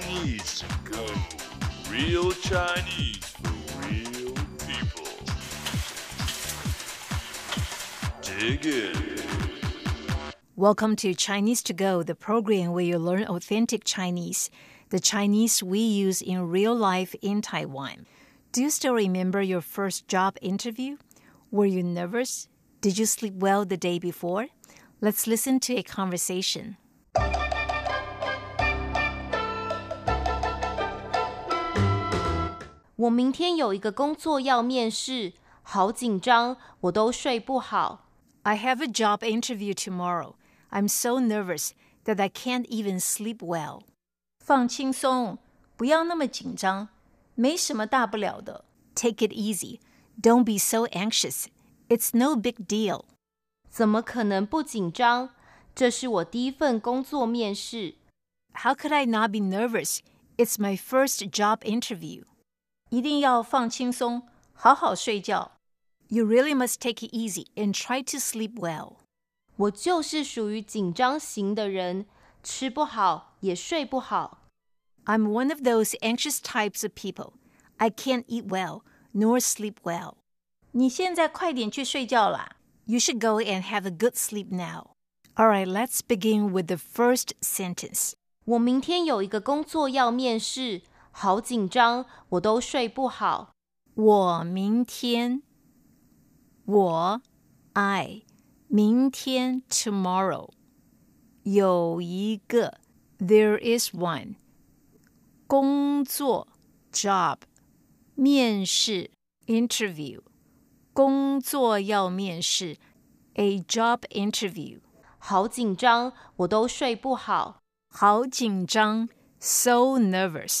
Chinese go. Real Chinese for real people. Dig in. Welcome to Chinese to Go, the program where you learn authentic Chinese, the Chinese we use in real life in Taiwan. Do you still remember your first job interview? Were you nervous? Did you sleep well the day before? Let's listen to a conversation. 我明天有一个工作要面试，好紧张，我都睡不好。 I have a job interview tomorrow. I'm so nervous that I can't even sleep well. 放轻松，不要那么紧张，没什么大不了的。Take it easy. Don't be so anxious. It's no big deal. 怎么可能不紧张？这是我第一份工作面试。 How could I not be nervous? It's my first job interview. 一定要放轻松，好好睡觉。You really must take it easy and try to sleep well. 我就是属于紧张型的人，吃不好也睡不好。 I'm one of those anxious types of people. I can't eat well nor sleep well. 你现在快点去睡觉啦。You should go and have a good sleep now. All right, let's begin with the first sentence. 我明天有一个工作要面试， 好紧张，我都睡不好。我明天，我 I 明天 tomorrow 有一个 there is one 工作 job 面试 interview 工作要面试 a job interview 好紧张，我都睡不好。好紧张 so nervous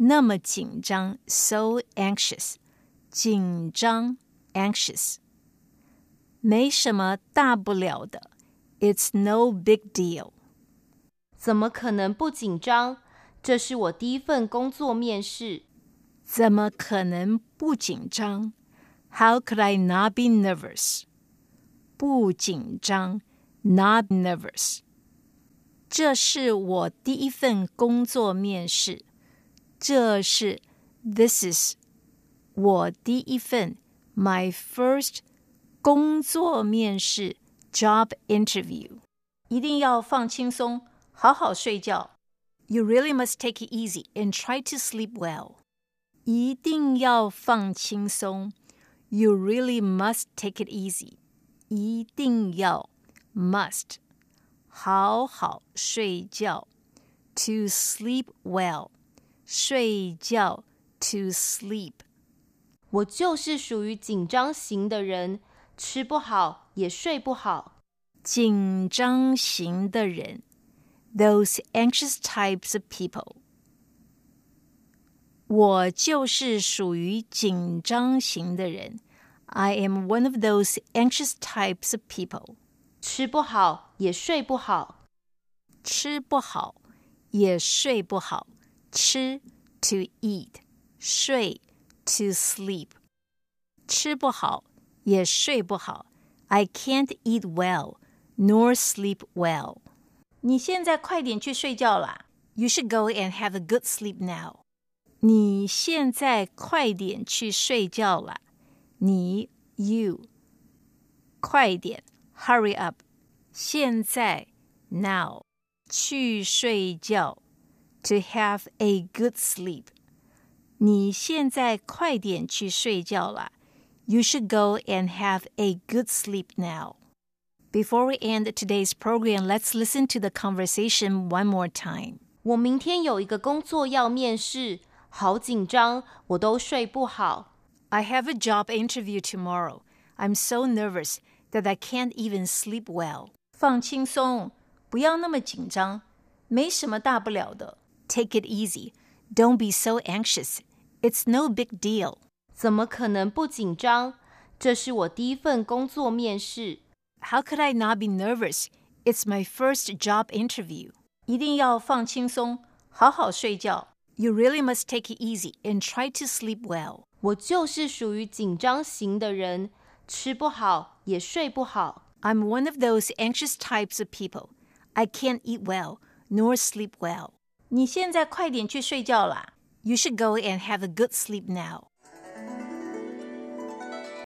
那么紧张，so anxious 紧张 anxious，没什么大不了的，it's no big deal。怎么可能不紧张？这是我第一份工作面试。怎么可能不紧张？How could I not be nervous？不紧张，not nervous。这是我第一份工作面试。 这是 this is 我第一份 my first 工作面试 job interview。一定要放轻松，好好睡觉。You really must take it easy and try to sleep well. 一定要放轻松。You really must take it easy. 一定要 must 好好睡觉。To sleep well. 睡觉 to sleep. 我就是属于紧张型的人，吃不好也睡不好。紧张型的人，those anxious types of people。我就是属于紧张型的人，I am one of those anxious types of people。吃不好也睡不好。吃不好也睡不好， 吃 to eat，睡 to sleep。吃不好也睡不好，I can't eat well nor sleep well。你现在快点去睡觉啦！You should go and have a good sleep now。你现在快点去睡觉啦！你 you 快点，hurry up。现在 now 去睡觉 ，to have a good sleep。你现在快点去睡觉啦！You should go and have a good sleep now. Before we end today's program, let's listen to the conversation one more time. 我明天有一个工作要面试，好紧张，我都睡不好。 I have a job interview tomorrow. I'm so nervous that I can't even sleep well. 放轻松，不要那么紧张，没什么大不了的。 Take it easy. Don't be so anxious. It's no big deal. 怎么可能不紧张？这是我第一份工作面试。 How could I not be nervous? It's my first job interview. 一定要放轻松，好好睡觉。You really must take it easy and try to sleep well. 我就是属于紧张型的人，吃不好也睡不好。 I'm one of those anxious types of people. I can't eat well nor sleep well. 你现在快点去睡觉啦。You should go and have a good sleep now.